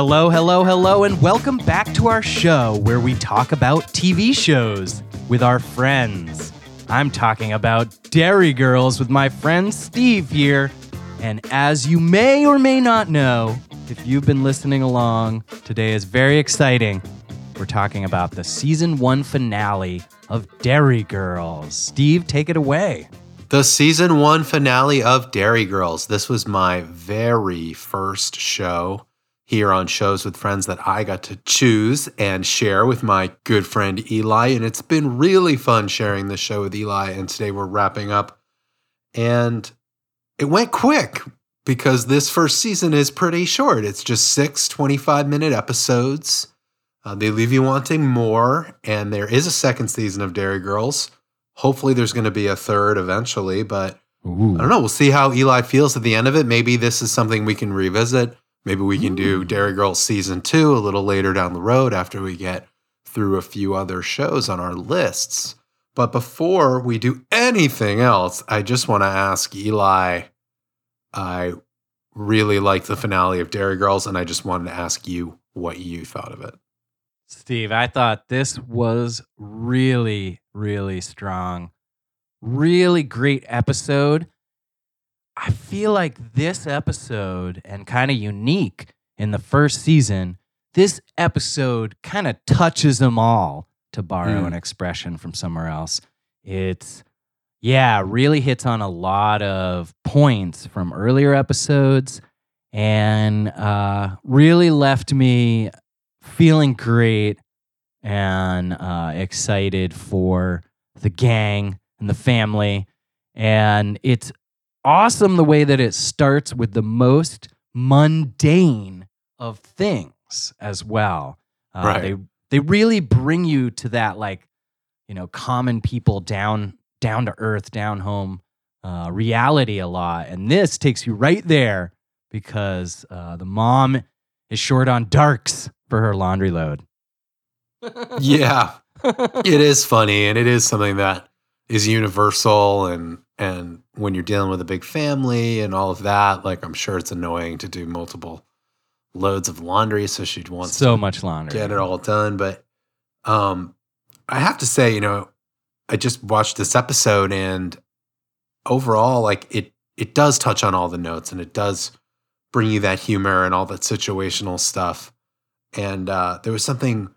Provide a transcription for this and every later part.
Hello, hello, hello, and welcome back to our show where we talk about TV shows with our friends. I'm talking about Derry Girls with my friend Steve here. And as you may or may not know, if you've been listening along, today is very exciting. We're talking about the season one finale of Derry Girls. Steve, take it away. The season one finale of Derry Girls. This was my very first show here on Shows with Friends that I got to choose and share with my good friend Eli. And it's been really fun sharing this show with Eli. And today we're wrapping up. And it went quick because this first season is pretty short. It's just six 25 minute episodes. Uh, they leave you wanting more. And there is a second season of Derry Girls. Hopefully, there's going to be a third eventually. But Ooh. I don't know. We'll see how Eli feels at the end of it. Maybe this is something we can revisit. Maybe we can do hmm. Derry Girls season two a little later down the road after we get through a few other shows on our lists. But before we do anything else, I just want to ask Eli. I really liked the finale of Derry Girls, and I just wanted to ask you what you thought of it. Steve, I thought this was really, really strong. Really great episode. I feel like this episode, and kind of unique in the first season, this episode kind of touches them all, to borrow Mm. an expression from somewhere else. It's, yeah, really hits on a lot of points from earlier episodes and uh, really left me feeling great and uh, excited for the gang and the family. And it's awesome the way that it starts with the most mundane of things as well. Uh, Right. They they really bring you to that like you know common people down down to earth, down home uh, reality a lot, and this takes you right there because uh, the mom is short on darks for her laundry load. yeah, it is funny, and it is something that is universal. And and when you're dealing with a big family and all of that, like I'm sure it's annoying to do multiple loads of laundry, so she wants so much laundry. get it all done. But um, I have to say, you know, I just watched this episode, and overall, like it it does touch on all the notes, and it does bring you that humor and all that situational stuff. And uh, there was something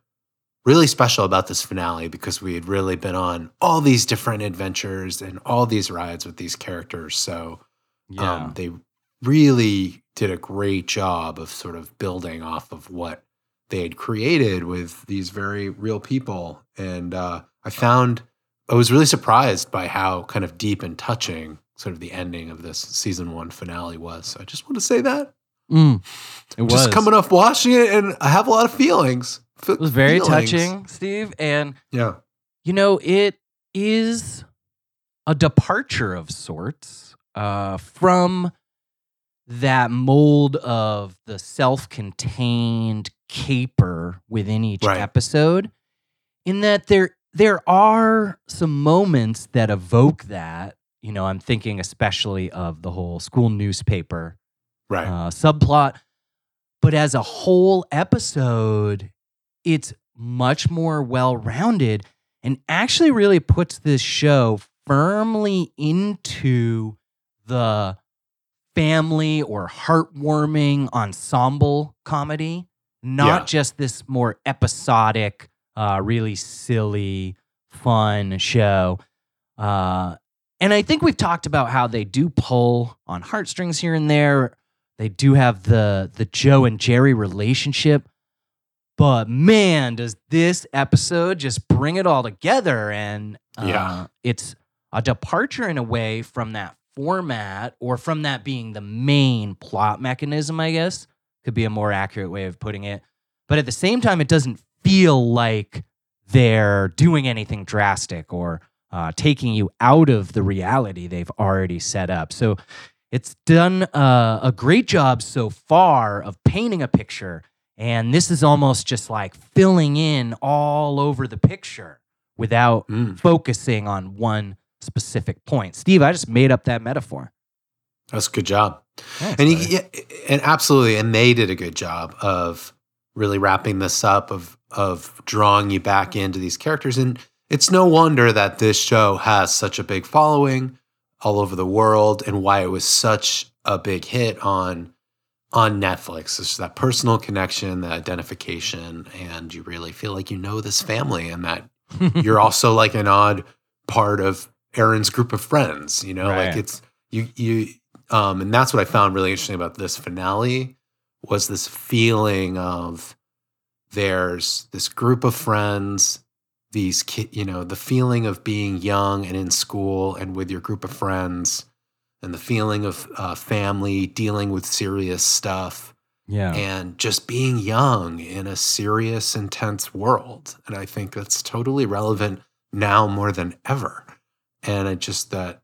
really special about this finale because we had really been on all these different adventures and all these rides with these characters. So Yeah. um, they really did a great job of sort of building off of what they had created with these very real people. And uh, I found I was really surprised by how kind of deep and touching sort of the ending of this season one finale was. So I just want to say that. Mm, it was. Just coming off watching it, and I have a lot of feelings. It was very Feelings. touching, Steve. And, Yeah. you know, it is a departure of sorts uh, from that mold of the self contained caper within each Right. episode, in that there there are some moments that evoke that. You know, I'm thinking especially of the whole school newspaper Right. uh, subplot. But as a whole episode, it's much more well rounded and actually really puts this show firmly into the family or heartwarming ensemble comedy, not Yeah. just this more episodic, uh, really silly, fun show. Uh, and I think we've talked about how they do pull on heartstrings here and there. They do have the the Joe and Gerry relationship, but man, does this episode just bring it all together? And uh, Yeah. it's a departure in a way from that format or from that being the main plot mechanism, I guess, could be a more accurate way of putting it. But at the same time, it doesn't feel like they're doing anything drastic or uh, taking you out of the reality they've already set up. So it's done uh, a great job so far of painting a picture. And this is almost just like filling in all over the picture without Mm. focusing on one specific point. Steve, I just made up that metaphor. That's a good job. Thanks, and you, buddy. yeah, and absolutely, and they did a good job of really wrapping this up, of of drawing you back into these characters. And it's no wonder that this show has such a big following all over the world, and why it was such a big hit on on Netflix. It's that personal connection, that identification, and you really feel like you know this family, and that you're also like an odd part of Erin's group of friends. You know, like it's you you um, and that's what I found really interesting about this finale was this feeling of there's this group of friends, these ki- you know, the feeling of being young and in school and with your group of friends, and the feeling of uh, family dealing with serious stuff yeah. and just being young in a serious, intense world. And I think that's totally relevant now more than ever. And it just that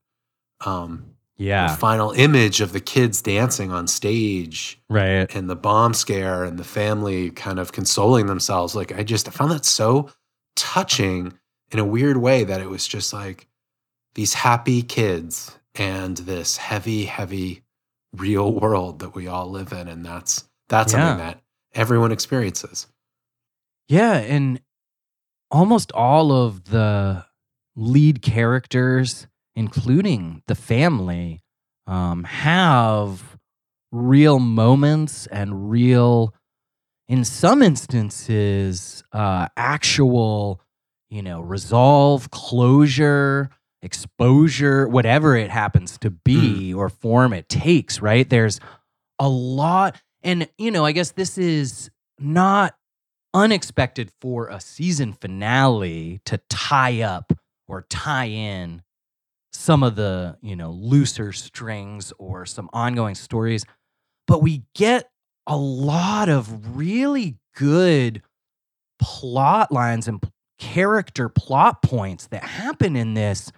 um, yeah. the final image of the kids dancing on stage Right. and the bomb scare and the family kind of consoling themselves. Like I just I found that so touching in a weird way that it was just like these happy kids and this heavy, heavy real world that we all live in. And that's that's Yeah. something that everyone experiences. Yeah, and almost all of the lead characters, including the family, um, have real moments and real, in some instances, uh, actual, you know, resolve, closure, exposure, whatever it happens to be hmm. or form it takes, right? There's a lot. And, you know, I guess this is not unexpected for a season finale to tie up or tie in some of the, you know, looser strings or some ongoing stories. But we get a lot of really good plot lines and character plot points that happen in this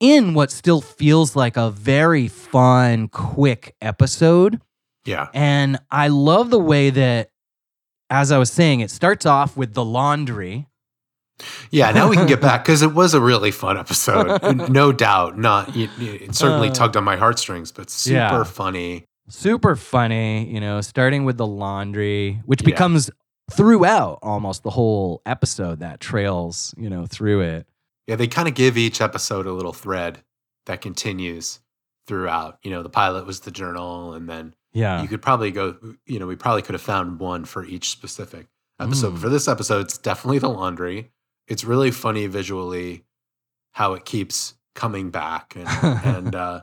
in what still feels like a very fun, quick episode. Yeah. And I love the way that, as I was saying, it starts off with the laundry. Yeah, now we can get back because it was a really fun episode, no doubt. Not it, it certainly Uh, tugged on my heartstrings, but super yeah. funny. Super funny, you know, starting with the laundry, which Yeah. becomes throughout almost the whole episode that trails, you know, through it. Yeah, they kind of give each episode a little thread that continues throughout. You know, the pilot was the journal, and then Yeah. you could probably go. You know, we probably could have found one for each specific episode. Mm. For this episode, it's definitely the laundry. It's really funny visually how it keeps coming back, and and uh,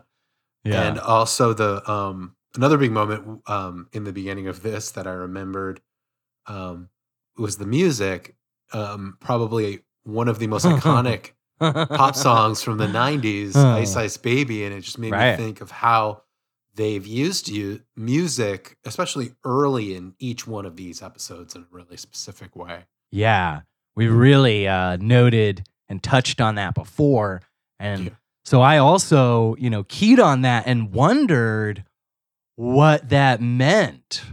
yeah. and also the um another big moment um in the beginning of this that I remembered um was the music um probably one of the most iconic pop songs from the 90s Oh. Ice Ice Baby and it just made Right. me think of how they've used you music especially early in each one of these episodes in a really specific way. Yeah, we really uh, noted and touched on that before, and Yeah. so I also, you know, keyed on that and wondered what that meant,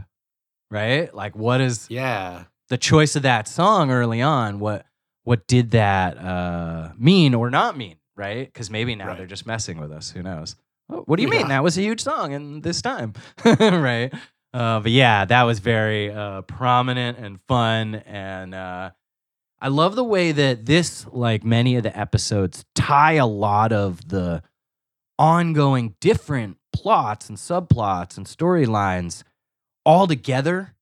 right? Like, what is Yeah. the choice of that song early on? What what did that uh, mean or not mean, right? Because maybe now Right. they're just messing with us. Who knows? Oh, what do you Yeah. mean? That was a huge song in this time, right? Uh, but yeah, that was very uh, prominent and fun, and uh, I love the way that this, like many of the episodes, tie a lot of the ongoing different plots and subplots and storylines all together,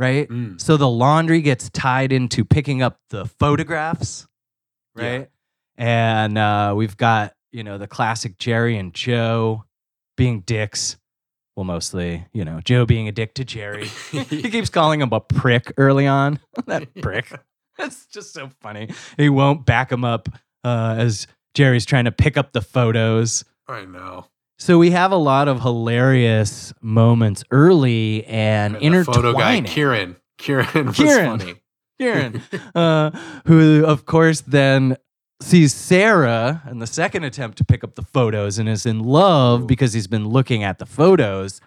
right? Mm. So the laundry gets tied into picking up the photographs, Yeah. right? And uh, we've got, you know, the classic Gerry and Joe being dicks. Well, mostly, you know, Joe being a dick to Gerry. he keeps calling him a prick early on. that prick. That's just so funny. He won't back him up uh, as Gerry's trying to pick up the photos. I know. So we have a lot of hilarious moments early and, And the photo guy. Kieran. Kieran was Kieran. funny. Kieran, uh, who of course then sees Sarah in the second attempt to pick up the photos and is in love Ooh. because he's been looking at the photos,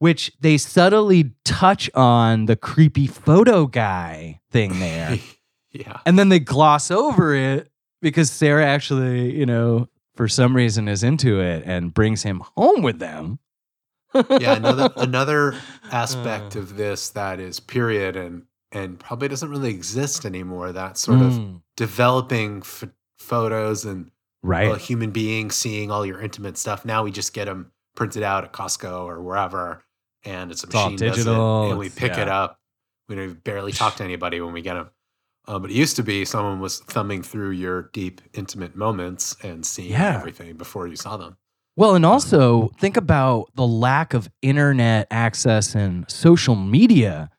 which they subtly touch on the creepy photo guy thing there. yeah. and then they gloss over it because Sarah actually, you know, for some reason is into it and brings him home with them. yeah another another aspect Uh. of this that is period and and probably doesn't really exist anymore that sort of Mm, developing f- photos and right. a human being seeing all your intimate stuff now we just get them printed out at costco or wherever and it's a It's all machine does it, digital, and we pick it up we don't barely talk to anybody when we get them uh, but it used to be someone was thumbing through your deep intimate moments and seeing Yeah. everything before you saw them Well, and also think about the lack of internet access and social media.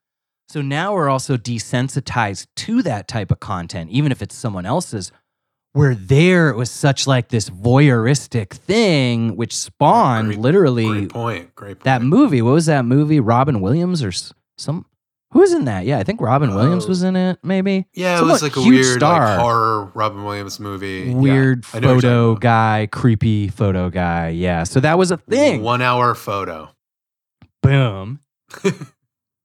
So now we're also desensitized to that type of content, even if it's someone else's. Where there it was such like this voyeuristic thing, which spawned Great- literally great point great point that movie. What was that movie? Robin Williams or some? Who was in that? Yeah, I think Robin Williams Oh. was in it. Maybe Yeah, it was like a weird star. like horror Robin Williams movie. Weird I know what you're photo guy, creepy photo guy. Yeah, so that was a thing. One hour photo. Boom.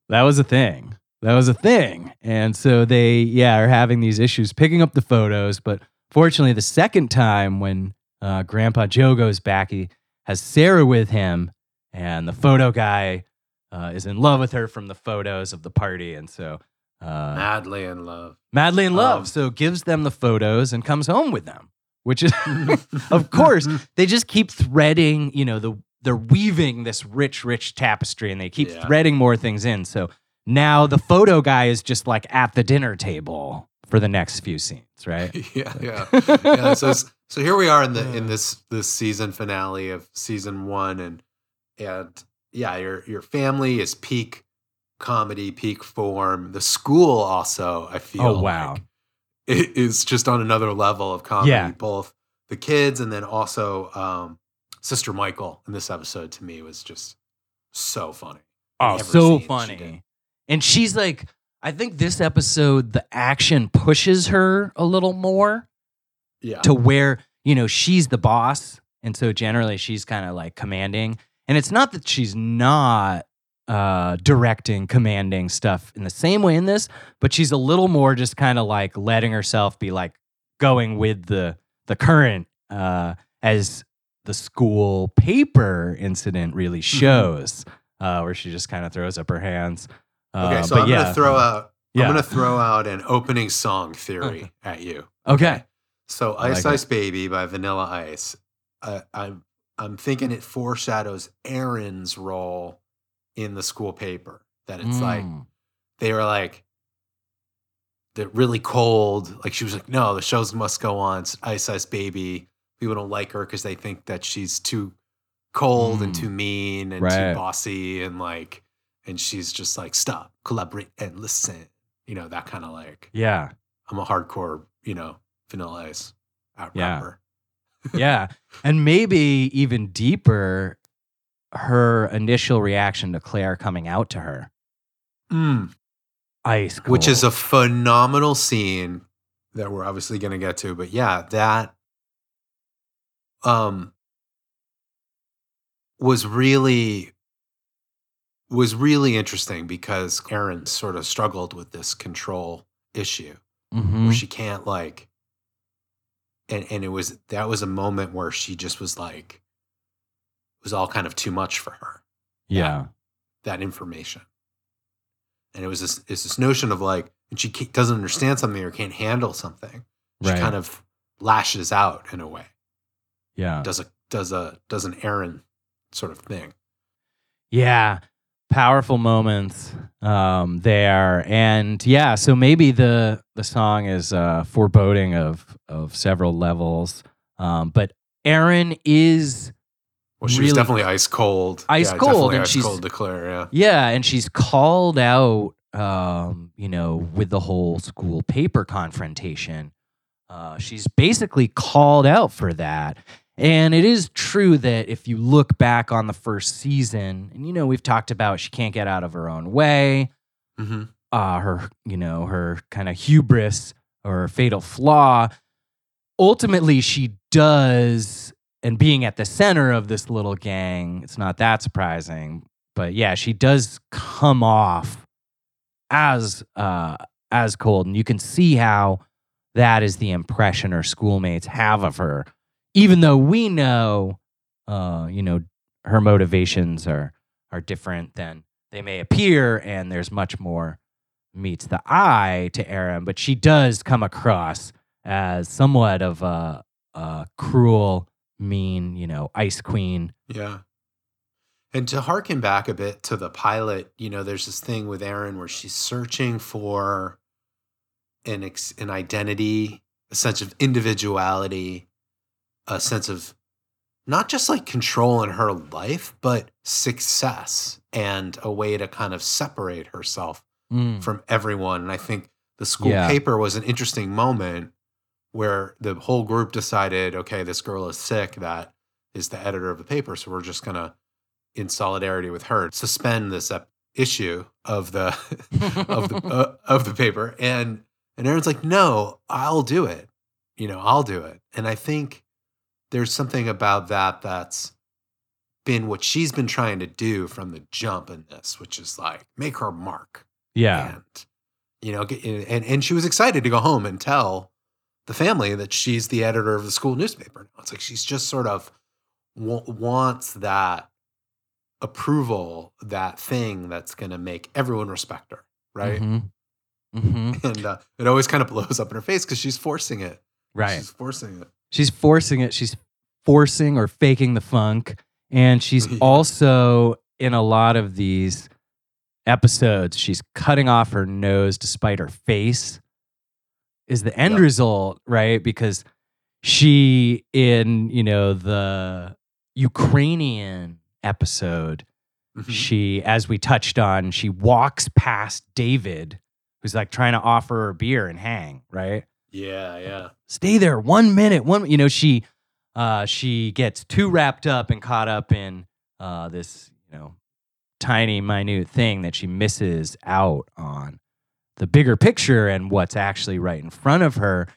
that was a thing. That was a thing. And so they, yeah, are having these issues picking up the photos. But fortunately, the second time when uh, Grandpa Joe goes back, he has Sarah with him, and the photo guy uh, is in love with her from the photos of the party. And so uh, Madly in love. madly in love. Um, so gives them the photos and comes home with them, which is, of course, they just keep threading, you know, the they're weaving this rich, rich tapestry and they keep Yeah. threading more things in. So now the photo guy is just like at the dinner table for the next few scenes, right? yeah, yeah. yeah so so here we are in the in this this season finale of season one, and and yeah, your your family is peak comedy, peak form. The school also, I feel. Oh, wow. like, it is just on another level of comedy. Yeah. Both the kids and then also um, Sister Michael in this episode to me was just so funny. Oh, Every so scene she funny. And she's like, I think this episode, the action pushes her a little more. Yeah. to where you know she's the boss and so generally she's kind of like commanding and it's not that she's not uh directing commanding stuff in the same way in this but she's a little more just kind of like letting herself be like going with the the current uh as the school paper incident really shows uh where she just kind of throws up her hands uh, Mm-hmm. Okay, so I'm yeah gonna throw out. Yeah. I'm gonna throw out an opening song theory at you. okay So I like Ice it. Ice Baby by Vanilla Ice. Uh, I'm I'm thinking it foreshadows Erin's role in the school paper. That it's like Mm. they were like they're really cold. Like she was like, no, the shows must go on. It's Ice Ice Baby. People don't like her because they think that she's too cold and Mm. too mean and Right. too bossy and like and she's just like stop, collaborate and listen. You know, that kind of like yeah I'm a hardcore, you know, vanilla ice out Yeah. rapper. Yeah. And maybe even deeper, her initial reaction to Claire coming out to her. Mm. Ice cold. Which is a phenomenal scene that we're obviously going to get to. But yeah, that um was really was really interesting because Erin sort of struggled with this control issue Mhm. where she can't like and and it was that was a moment where she just was like it was all kind of too much for her yeah. that information. And it was this it's this notion of like when she doesn't understand something or can't handle something, she Right. kind of lashes out in a way. Yeah. Does a does a does an Erin sort of thing. Yeah. Powerful moments um, there. And yeah, so maybe the the song is uh, foreboding of of several levels. Um, but Erin is Well, she Really- was definitely ice cold. Ice yeah, cold, and ice she's- cold to Claire. Yeah, Yeah, and she's called out, um, you know, with the whole school paper confrontation. Uh, she's basically called out for that. And it is true that if you look back on the first season, and you know, we've talked about she can't get out of her own way, hmm uh, her, you know, her kind of hubris or fatal flaw. Ultimately, she does, and being at the center of this little gang, it's not that surprising. But yeah, she does come off as uh, as cold, and you can see how that is the impression her schoolmates have of her, even though we know, uh, you know, her motivations are are different than they may appear, and there's much more meets the eye to Erin, but she does come across as somewhat of a, a cruel, mean, you know, ice queen. Yeah. And to harken back a bit to the pilot, you know, there's this thing with Erin where she's searching for an ex- an identity, a sense of individuality, a sense of not just like control in her life, but success and a way to kind of separate herself Mm. from everyone. And I think the school Yeah. paper was an interesting moment where the whole group decided, okay, this girl is sick. That is the editor of the paper, so we're just gonna, in solidarity with her, suspend this ep- issue of the of the uh, of the paper. And and Erin's like, no, I'll do it. You know, I'll do it. And I think there's something about that that's been what she's been trying to do from the jump in this, which is like make her mark. Yeah. and you know and and she was excited to go home and tell the family that she's the editor of the school newspaper now. It's like she's just sort of wa- wants that approval that thing that's going to make everyone respect her right? Hmm hmm and uh, it always kind of blows up in her face because she's forcing it. Right. she's forcing it She's forcing it. She's forcing or faking the funk. And she's also in a lot of these episodes, she's cutting off her nose despite her face, is the end Yeah. result, right? Because she, in, you know, the Ukrainian episode, Mhm. she, as we touched on, she walks past David, who's like trying to offer her beer and hang, right? Yeah yeah. Stay there one minute one you know she uh she gets too wrapped up and caught up in uh this you know tiny minute thing that she misses out on the bigger picture and what's actually right in front of her.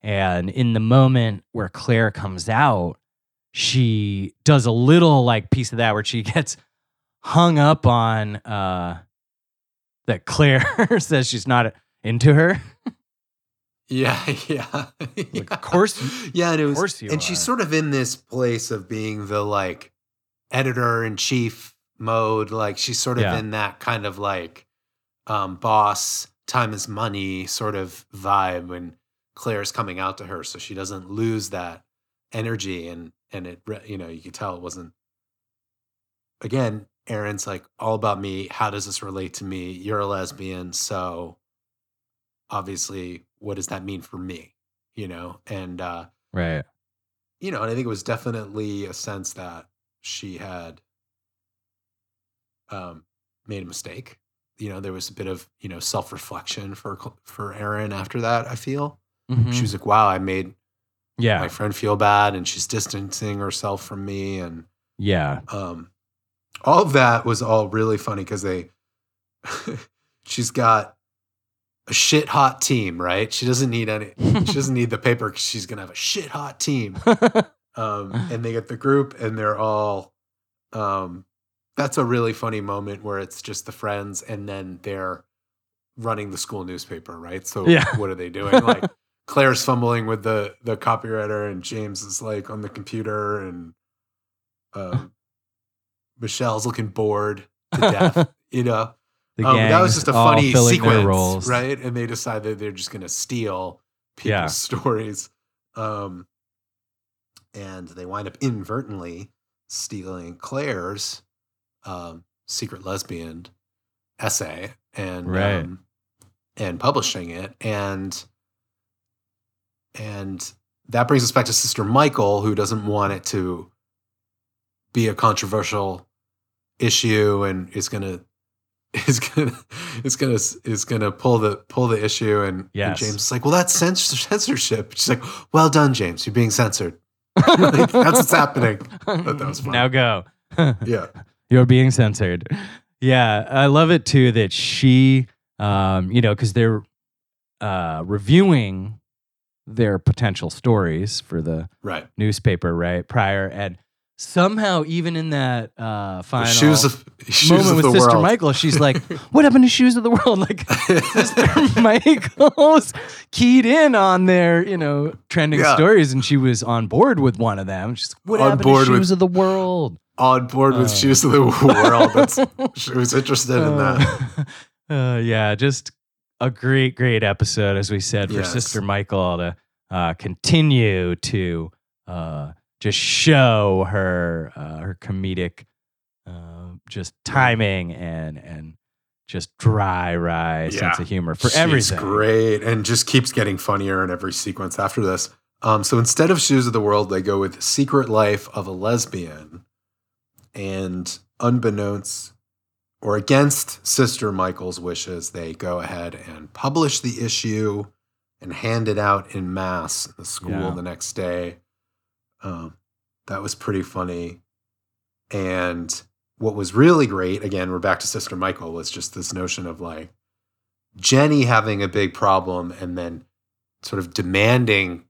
And in the moment where claire comes out she does a little like piece of that where she gets hung up on uh that claire says she's not into her yeah yeah, Like, yeah. of course yeah and it was and she's sort of in this place of being the like editor in chief mode like she's sort of Yeah. in that kind of like um boss time is money sort of vibe when claire's coming out to her so she doesn't lose that energy and and it you know you could tell it wasn't again erin's like all about me how does this relate to me you're a lesbian so obviously what does that mean for me you know and uh right you know, and I think it was definitely a sense that she had um, made a mistake. You know, there was a bit of you know self reflection for for Erin after that. I feel Mhm. she was like, "Wow, I made yeah my friend feel bad," and she's distancing herself from me, and yeah um, all of that was all really funny because they she's got a shit hot team, right? She doesn't need any. She doesn't need the paper 'cause she's gonna have a shit hot team. um, and they get the group and they're all um, that's a really funny moment where it's just the friends and then they're running the school newspaper right so Yeah. what are they doing like claire's fumbling with the the copywriter and james is like on the computer and um, michelle's looking bored to death you know the um, that was just a funny sequence right and they decide that they're just going to steal people's Yeah. stories um, and they wind up inadvertently stealing Claire's um, secret lesbian essay and Right. um, and publishing it and and that brings us back to Sister Michael, who doesn't want it to be a controversial issue and is gonna is gonna is gonna is gonna pull the pull the issue and, and James is like, well, that's censorship. She's like, well done, James. You're being censored. Like, that's what's happening. But that was fun. Now go. Yeah. You're being censored. Yeah, I love it too that she, um, you know, because they're uh, reviewing their potential stories for the Right. newspaper, right? Prior and somehow, even in that uh, final of moment with Sister world. Michael, she's like, "What happened to Shoes of the World?" Like Sister Michael's keyed in on their, you know, trending Yeah. stories, and she was on board with one of them. She's like, "What On happened board to with- Shoes of the World?" on board with Uh. shoes of the world. That's, she was interested in that. Uh, uh, yeah, just a great, great episode, as we said, for Yes. Sister Michael to uh, continue to uh, just show her uh, her comedic, uh, just timing and and just dry, wry sense of humor for She's everything. great and just keeps getting funnier in every sequence after this. Um, so instead of Shoes of the World, they go with Secret Life of a Lesbian. And unbeknownst or against Sister Michael's wishes, they go ahead and publish the issue and hand it out in mass in the school Yeah. the next day. Um, that was pretty funny. And what was really great, again, we're back to Sister Michael, was just this notion of like Jenny having a big problem and then sort of demanding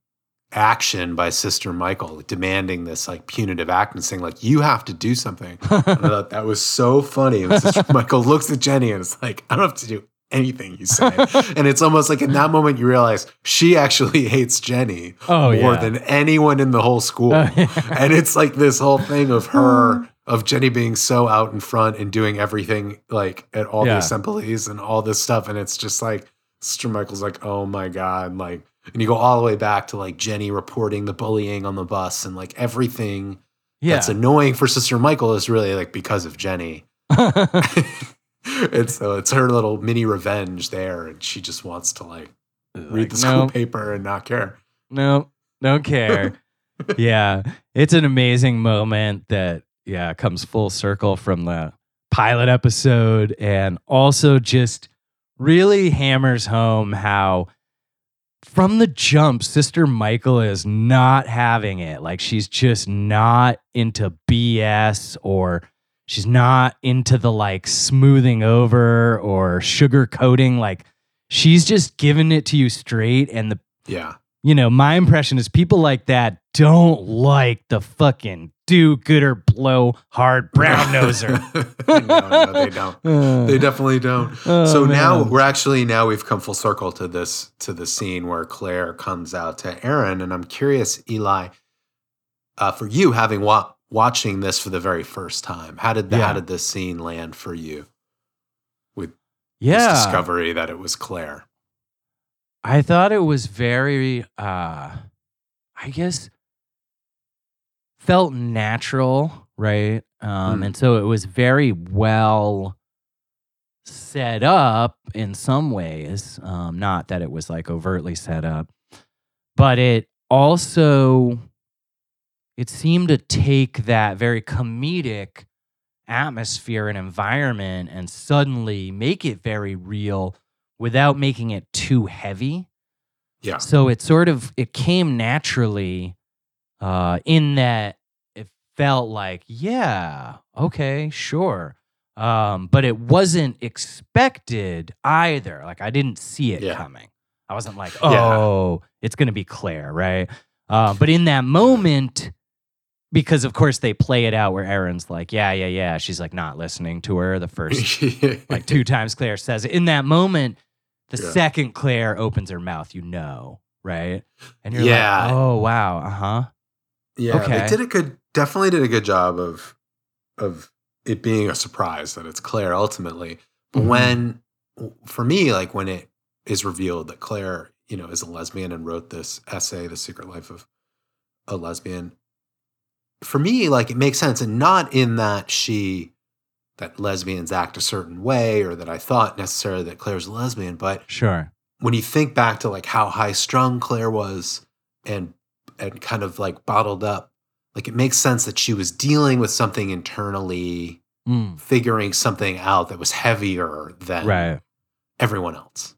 action by Sister Michael, demanding this like punitive act and saying, like, you have to do something. And I thought that was so funny. And Sister Michael looks at Jenny and it's like, I don't have to do anything you say. and it's almost like in that moment you realize she actually hates Jenny oh more yeah. than anyone in the whole school. Oh, yeah. and it's like this whole thing of her of Jenny being so out in front and doing everything like at all Yeah. the assemblies and all this stuff. And it's just like Sister Michael's like, oh my God. Like, and you go all the way back to like Jenny reporting the bullying on the bus and like everything yeah. that's annoying for Sister Michael is really like because of Jenny. and so uh, it's her little mini revenge there. And she just wants to like read Like, the school no, paper and not care. no, don't care. yeah, it's an amazing moment that yeah comes full circle from the pilot episode, and also just really hammers home how from the jump, Sister Michael is not having it. Like she's just not into BS or she's not into the like smoothing over or sugar coating. Like she's just giving it to you straight. And the Yeah. you know, my impression is people like that don't like the fucking do gooder blow hard brown noser. no, no, they don't. Uh, They definitely don't. oh, so now we're actually now we've come full circle to this to the scene where Claire comes out to Erin, and I'm curious, Eli, uh, for you having wa- watching this for the very first time, how did the, Yeah. how did this scene land for you? With yeah, this discovery that it was Claire. I thought it was very, uh, I guess, felt natural, right? Um, Mm. And so it was very well set up in some ways. Um, not that it was like overtly set up, but it also it seemed to take that very comedic atmosphere and environment and suddenly make it very real without making it too heavy. Yeah. So it sort of it came naturally uh in that it felt like, yeah, okay, sure. Um, but it wasn't expected either. Like I didn't see it Yeah. coming. I wasn't like, Yeah. oh, it's gonna be Claire, right? Uh, but in that moment, because of course they play it out where Erin's like, yeah, yeah, yeah. She's like not listening to her the first like two times Claire says it. In that moment, the Yeah. second Claire opens her mouth, you know, right? And you're Yeah. like, oh wow, uh huh. Yeah, Okay. they did a good, definitely did a good job of of it being a surprise that it's Claire ultimately. But Mhm. when, for me, like when it is revealed that Claire, you know, is a lesbian and wrote this essay, "The Secret Life of a Lesbian," for me, like it makes sense, and not in that she that lesbians act a certain way or that I thought necessarily that Claire's a lesbian, but Sure. when you think back to like how high strung Claire was and and kind of like bottled up, like it makes sense that she was dealing with something internally, Mm, figuring something out that was heavier than right. everyone else.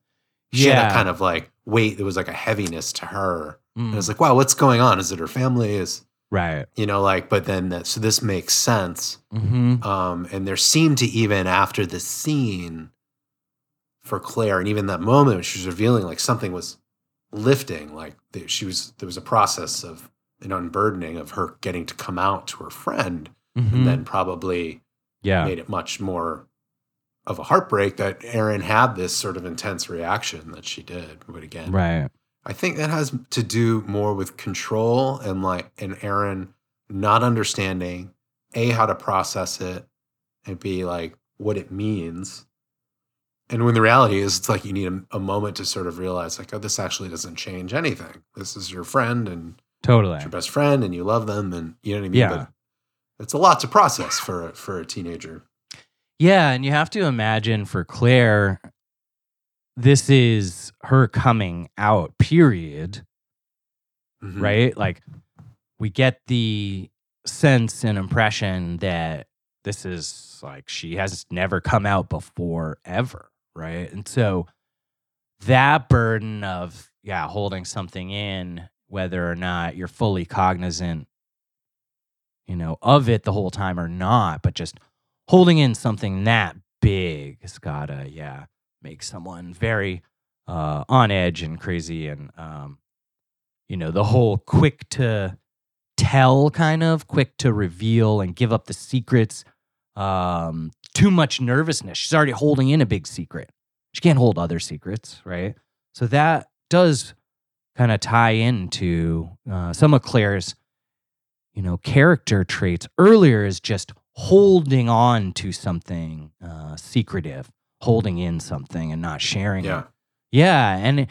She had Yeah. a kind of like weight, there was like a heaviness to her. And Mm. it was like, wow, what's going on? Is it her family? Is Right. You know, like, but then that, so this makes sense. Mm-hmm. Um, and there seemed to even after the scene for Claire, and even that moment when she was revealing, like something was lifting, like she was, there was a process of an unburdening of her getting to come out to her friend, Mm-hmm. and then probably yeah. made it much more of a heartbreak that Erin had this sort of intense reaction that she did. But again, Right. I think that has to do more with control and like and Erin not understanding a how to process it and be like what it means. And when the reality is, it's like you need a, a moment to sort of realize, like, oh, this actually doesn't change anything. This is your friend and Totally. your best friend, and you love them, and you know what I mean. Yeah. But it's a lot to process for a, for a teenager. Yeah, and you have to imagine for Claire, this is her coming out, period. Mhm. Right? Like, we get the sense and impression that this is like she has never come out before ever. Right. And so that burden of, yeah, holding something in, whether or not you're fully cognizant, you know, of it the whole time or not, but just holding in something that big has gotta, yeah, make someone very uh, on edge and crazy and, um, you know, the whole quick to tell kind of, quick to reveal and give up the secrets. Um, too much nervousness. She's already holding in a big secret. She can't hold other secrets, right? So that does kind of tie into uh, some of Claire's, you know, character traits. Earlier is just holding on to something uh, secretive, holding in something and not sharing Yeah. it. Yeah, and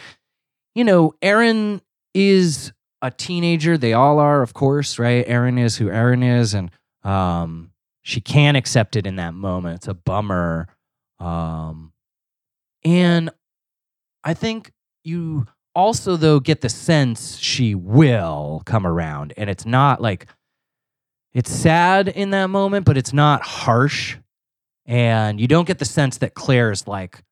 you know, Erin is a teenager. They all are, of course, right? Erin is who Erin is, and um, she can't accept it in that moment. It's a bummer, um, and I think you also though get the sense she will come around, and it's not like it's sad in that moment, but it's not harsh, and you don't get the sense that Claire's like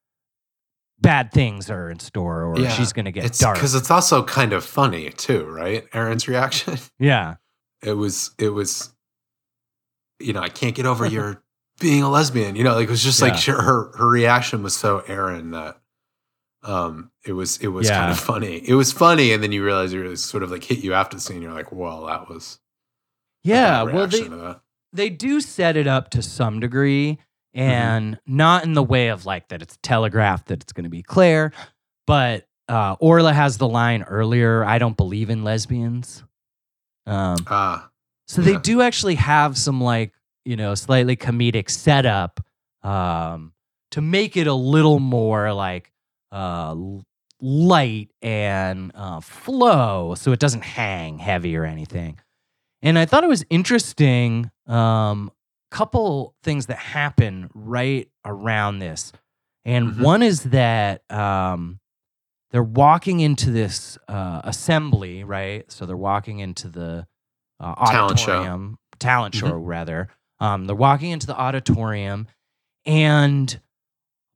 bad things are in store or Yeah, she's going to get It's dark. because it's also kind of funny too, right? Erin's reaction. yeah. It was it was, you know, I can't get over your being a lesbian. You know, like it was just like Yeah. she- her her reaction was so Erin that um it was it was kind of funny. It was funny, and then you realize it really sort of like hit you after the scene. You're like, well, that was Yeah. Well, they, reaction to that. they do set it up to some degree Mm-hmm. and not in the way of like that it's telegraphed that it's going to be Claire, but uh, Orla has the line earlier I don't believe in lesbians. Um, ah So they do actually have some like, you know, slightly comedic setup um, to make it a little more like uh, light and uh, flow so it doesn't hang heavy or anything. And I thought it was interesting. Um, couple things that happen right around this. And Mhm. one is that um, they're walking into this uh, assembly, right? So they're walking into the uh, Talent show. auditorium, talent show, rather. Um, they're walking into the auditorium, and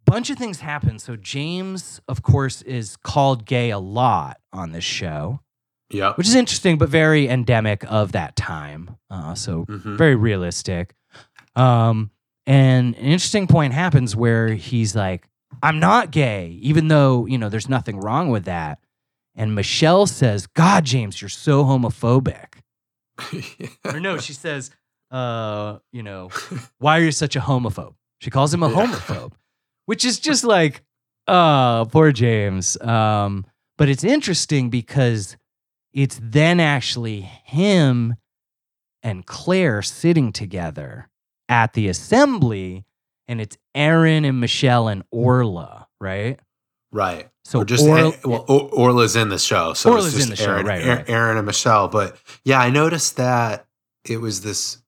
a bunch of things happen. So James, of course, is called gay a lot on this show, Yep. which is interesting, but very endemic of that time. Uh, so Mhm. very realistic. Um, and an interesting point happens where he's like, I'm not gay, even though, you know, there's nothing wrong with that. And Michelle says, God, James, you're so homophobic. Or no, she says, uh, you know, why are you such a homophobe? She calls him a Yeah. homophobe, which is just like, oh, poor James. Um, but it's interesting because it's then actually him and Claire sitting together at the assembly, and it's Erin and Michelle and Orla, right? right. So or just Orla- well, Orla's in the show, so Orla's it's just in the show, Erin, right, right. Erin and Michelle. But yeah, I noticed that it was this.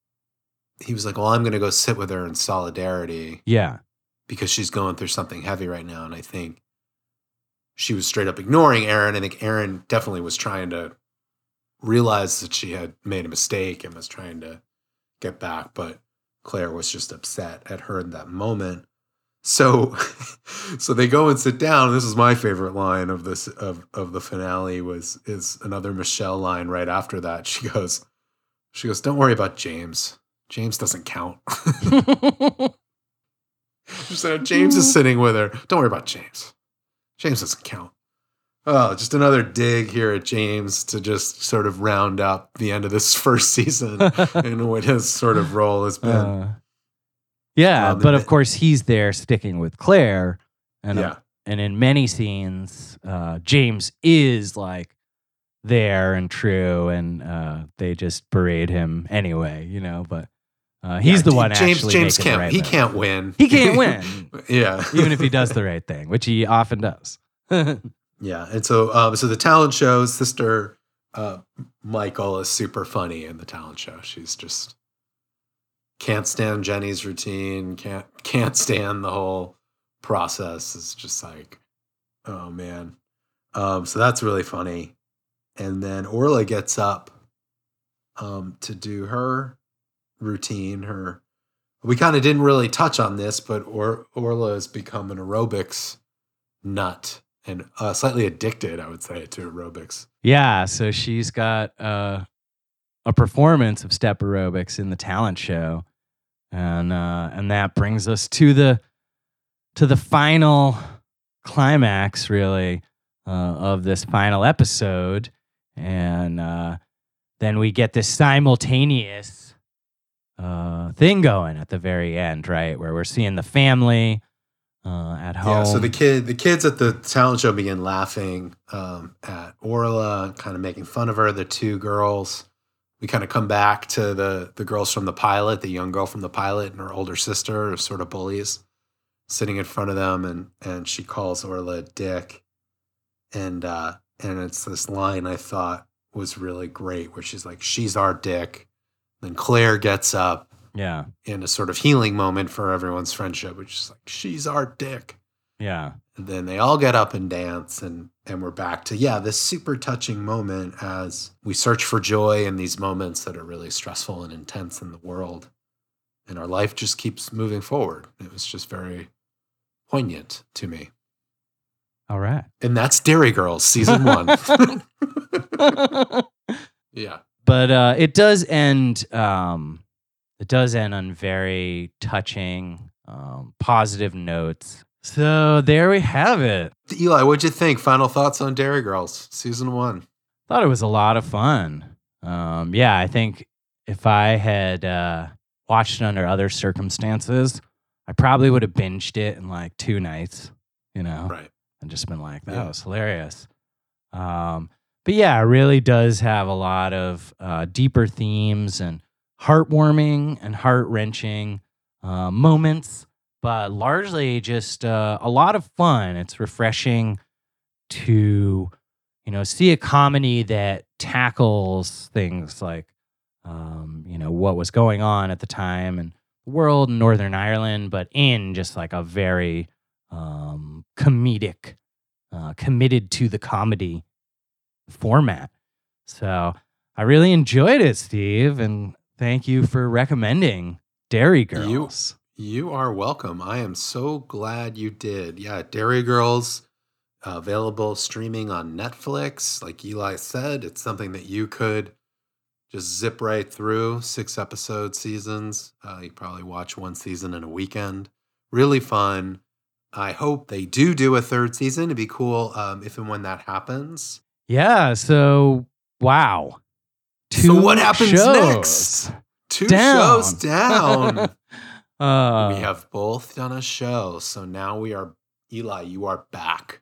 He was like, "Well, I'm going to go sit with her in solidarity yeah, because she's going through something heavy right now." And I think she was straight up ignoring Erin. I think Erin definitely was trying to realize that she had made a mistake and was trying to get back, but Claire was just upset at her in that moment. So, so they go and sit down. This is my favorite line of this of of the finale was is another Michelle line right after that. She goes, She goes, "Don't worry about James. James doesn't count." she said, "James is sitting with her. Don't worry about James. James doesn't count." Oh, just another dig here at James to just sort of round up the end of this first season and what his sort of role has been. Uh, yeah, Um, but of course he's there sticking with Claire, and yeah, and in many scenes, uh, James is like there and true, and uh, they just berate him anyway, you know. But uh, he's Yeah, the one James. actually James can't. right he move. can't win. He can't win, yeah, even if he does the right thing, which he often does. Yeah, and so um, so the talent show, sister uh, Michael is super funny in the talent show. She's just can't stand Jenny's routine. Can't can't stand the whole process. It's just like, oh man. Um, so that's really funny. And then Orla gets up um, to do her routine. Her we kind of didn't really touch on this, but or- Orla has become an aerobics nut and uh, slightly addicted, I would say, to aerobics. Yeah, so she's got uh, a performance of step aerobics in the talent show, and uh, and that brings us to the to the final climax, really, uh, of this final episode, and uh, then we get this simultaneous uh, thing going at the very end, right, where we're seeing the family. Uh, at home. Yeah, so the kid, the kids at the talent show begin laughing um, at Orla, kind of making fun of her. The two girls, we kind of come back to the the girls from the pilot, the young girl from the pilot, and her older sister are sort of bullies, sitting in front of them, and and she calls Orla a dick, and uh, and it's this line I thought was really great, where she's like, "She's our dick." Then Claire gets up yeah, in a sort of healing moment for everyone's friendship, which is like, "She's our dick." yeah, And then they all get up and dance, and and we're back to yeah, this super touching moment as we search for joy in these moments that are really stressful and intense in the world, and our life just keeps moving forward. It was just very poignant to me, all right. and that's Derry Girls season one. yeah, but uh, it does end. Um, it does end on very touching, um, positive notes. So there we have it. Eli, what'd you think? Final thoughts on Derry Girls season one? Thought it was a lot of fun. Um, yeah, I think if I had uh, watched it under other circumstances, I probably would have binged it in like two nights. You know, Right. and just been like, that Yeah. was hilarious. Um, but yeah, it really does have a lot of uh, deeper themes and heartwarming and heart wrenching uh, moments, but largely just uh, a lot of fun. It's refreshing to, you know, see a comedy that tackles things like, um, you know, what was going on at the time and the world in Northern Ireland, but in just like a very um, comedic, uh, committed to the comedy format. So I really enjoyed it, Steve, and thank you for recommending Derry Girls. You are welcome. I am so glad you did. Yeah, Derry Girls uh, available streaming on Netflix. Like Eli said, it's something that you could just zip right through. Six episode seasons. Uh, you probably watch one season in a weekend. Really fun. I hope they do do a third season. It'd be cool um, if and when that happens. Yeah. So wow. So what happens shows. next? Two Down. shows down. uh, we have both done a show. So now we are, Eli, you are back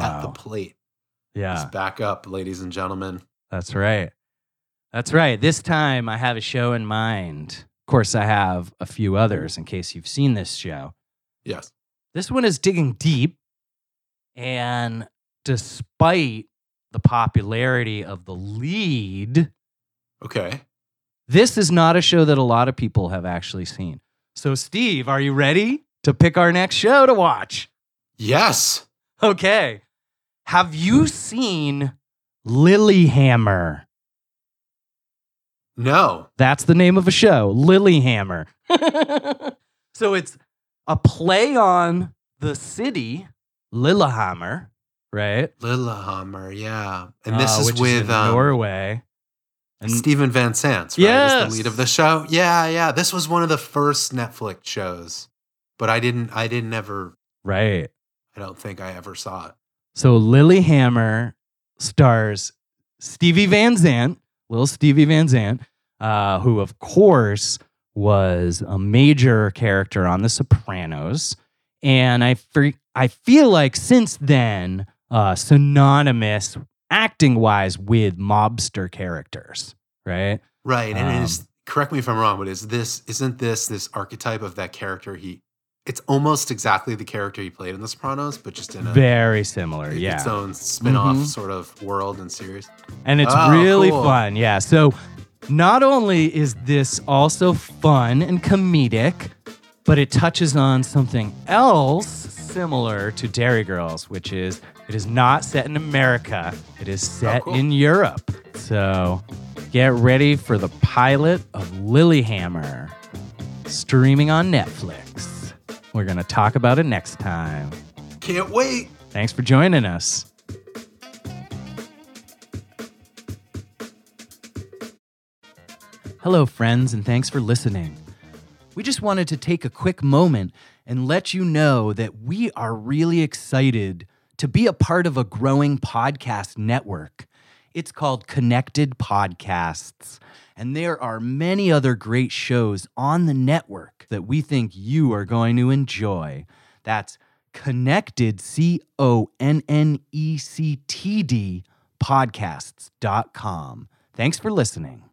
at the plate. Yeah. Back up, ladies and gentlemen. That's right. That's right. This time I have a show in mind. Of course, I have a few others in case you've seen this show. Yes. This one is digging deep. And despite the popularity of the lead, Okay. this is not a show that a lot of people have actually seen. So, Steve, are you ready to pick our next show to watch? Yes. Okay. Have you seen Lilyhammer? No. That's the name of a show, Lilyhammer. so it's a play on the city, Lillehammer, right? Lillehammer. Yeah. And this Uh, is with in um, Norway. And Steven Van Zandt, right? Is the lead of the show. Yeah, yeah. This was one of the first Netflix shows, but I didn't. I didn't ever. right. I don't think I ever saw it. So Lilyhammer stars Stevie Van Zandt, little Stevie Van Zandt, uh, who of course was a major character on The Sopranos, and I fe- I feel like since then uh, synonymous acting wise with mobster characters, right? Right, and Um, it is. Correct me if I'm wrong, but is this isn't this this archetype of that character? He, it's almost exactly the character he played in The Sopranos, but just in a Very similar, its yeah. own spin-off Mhm. sort of world and series. and it's Oh, really cool. fun. Yeah. So not only is this also fun and comedic, but it touches on something else similar to Derry Girls, which is it is not set in America. It is set cool. in Europe. So get ready for the pilot of Lilyhammer streaming on Netflix. We're going to talk about it next time. Can't wait. Thanks for joining us. Hello, friends, and thanks for listening. We just wanted to take a quick moment and let you know that we are really excited to be a part of a growing podcast network. It's called Connected Podcasts, and there are many other great shows on the network that we think you are going to enjoy. That's connected, C O N N E C T D podcasts.com. Thanks for listening.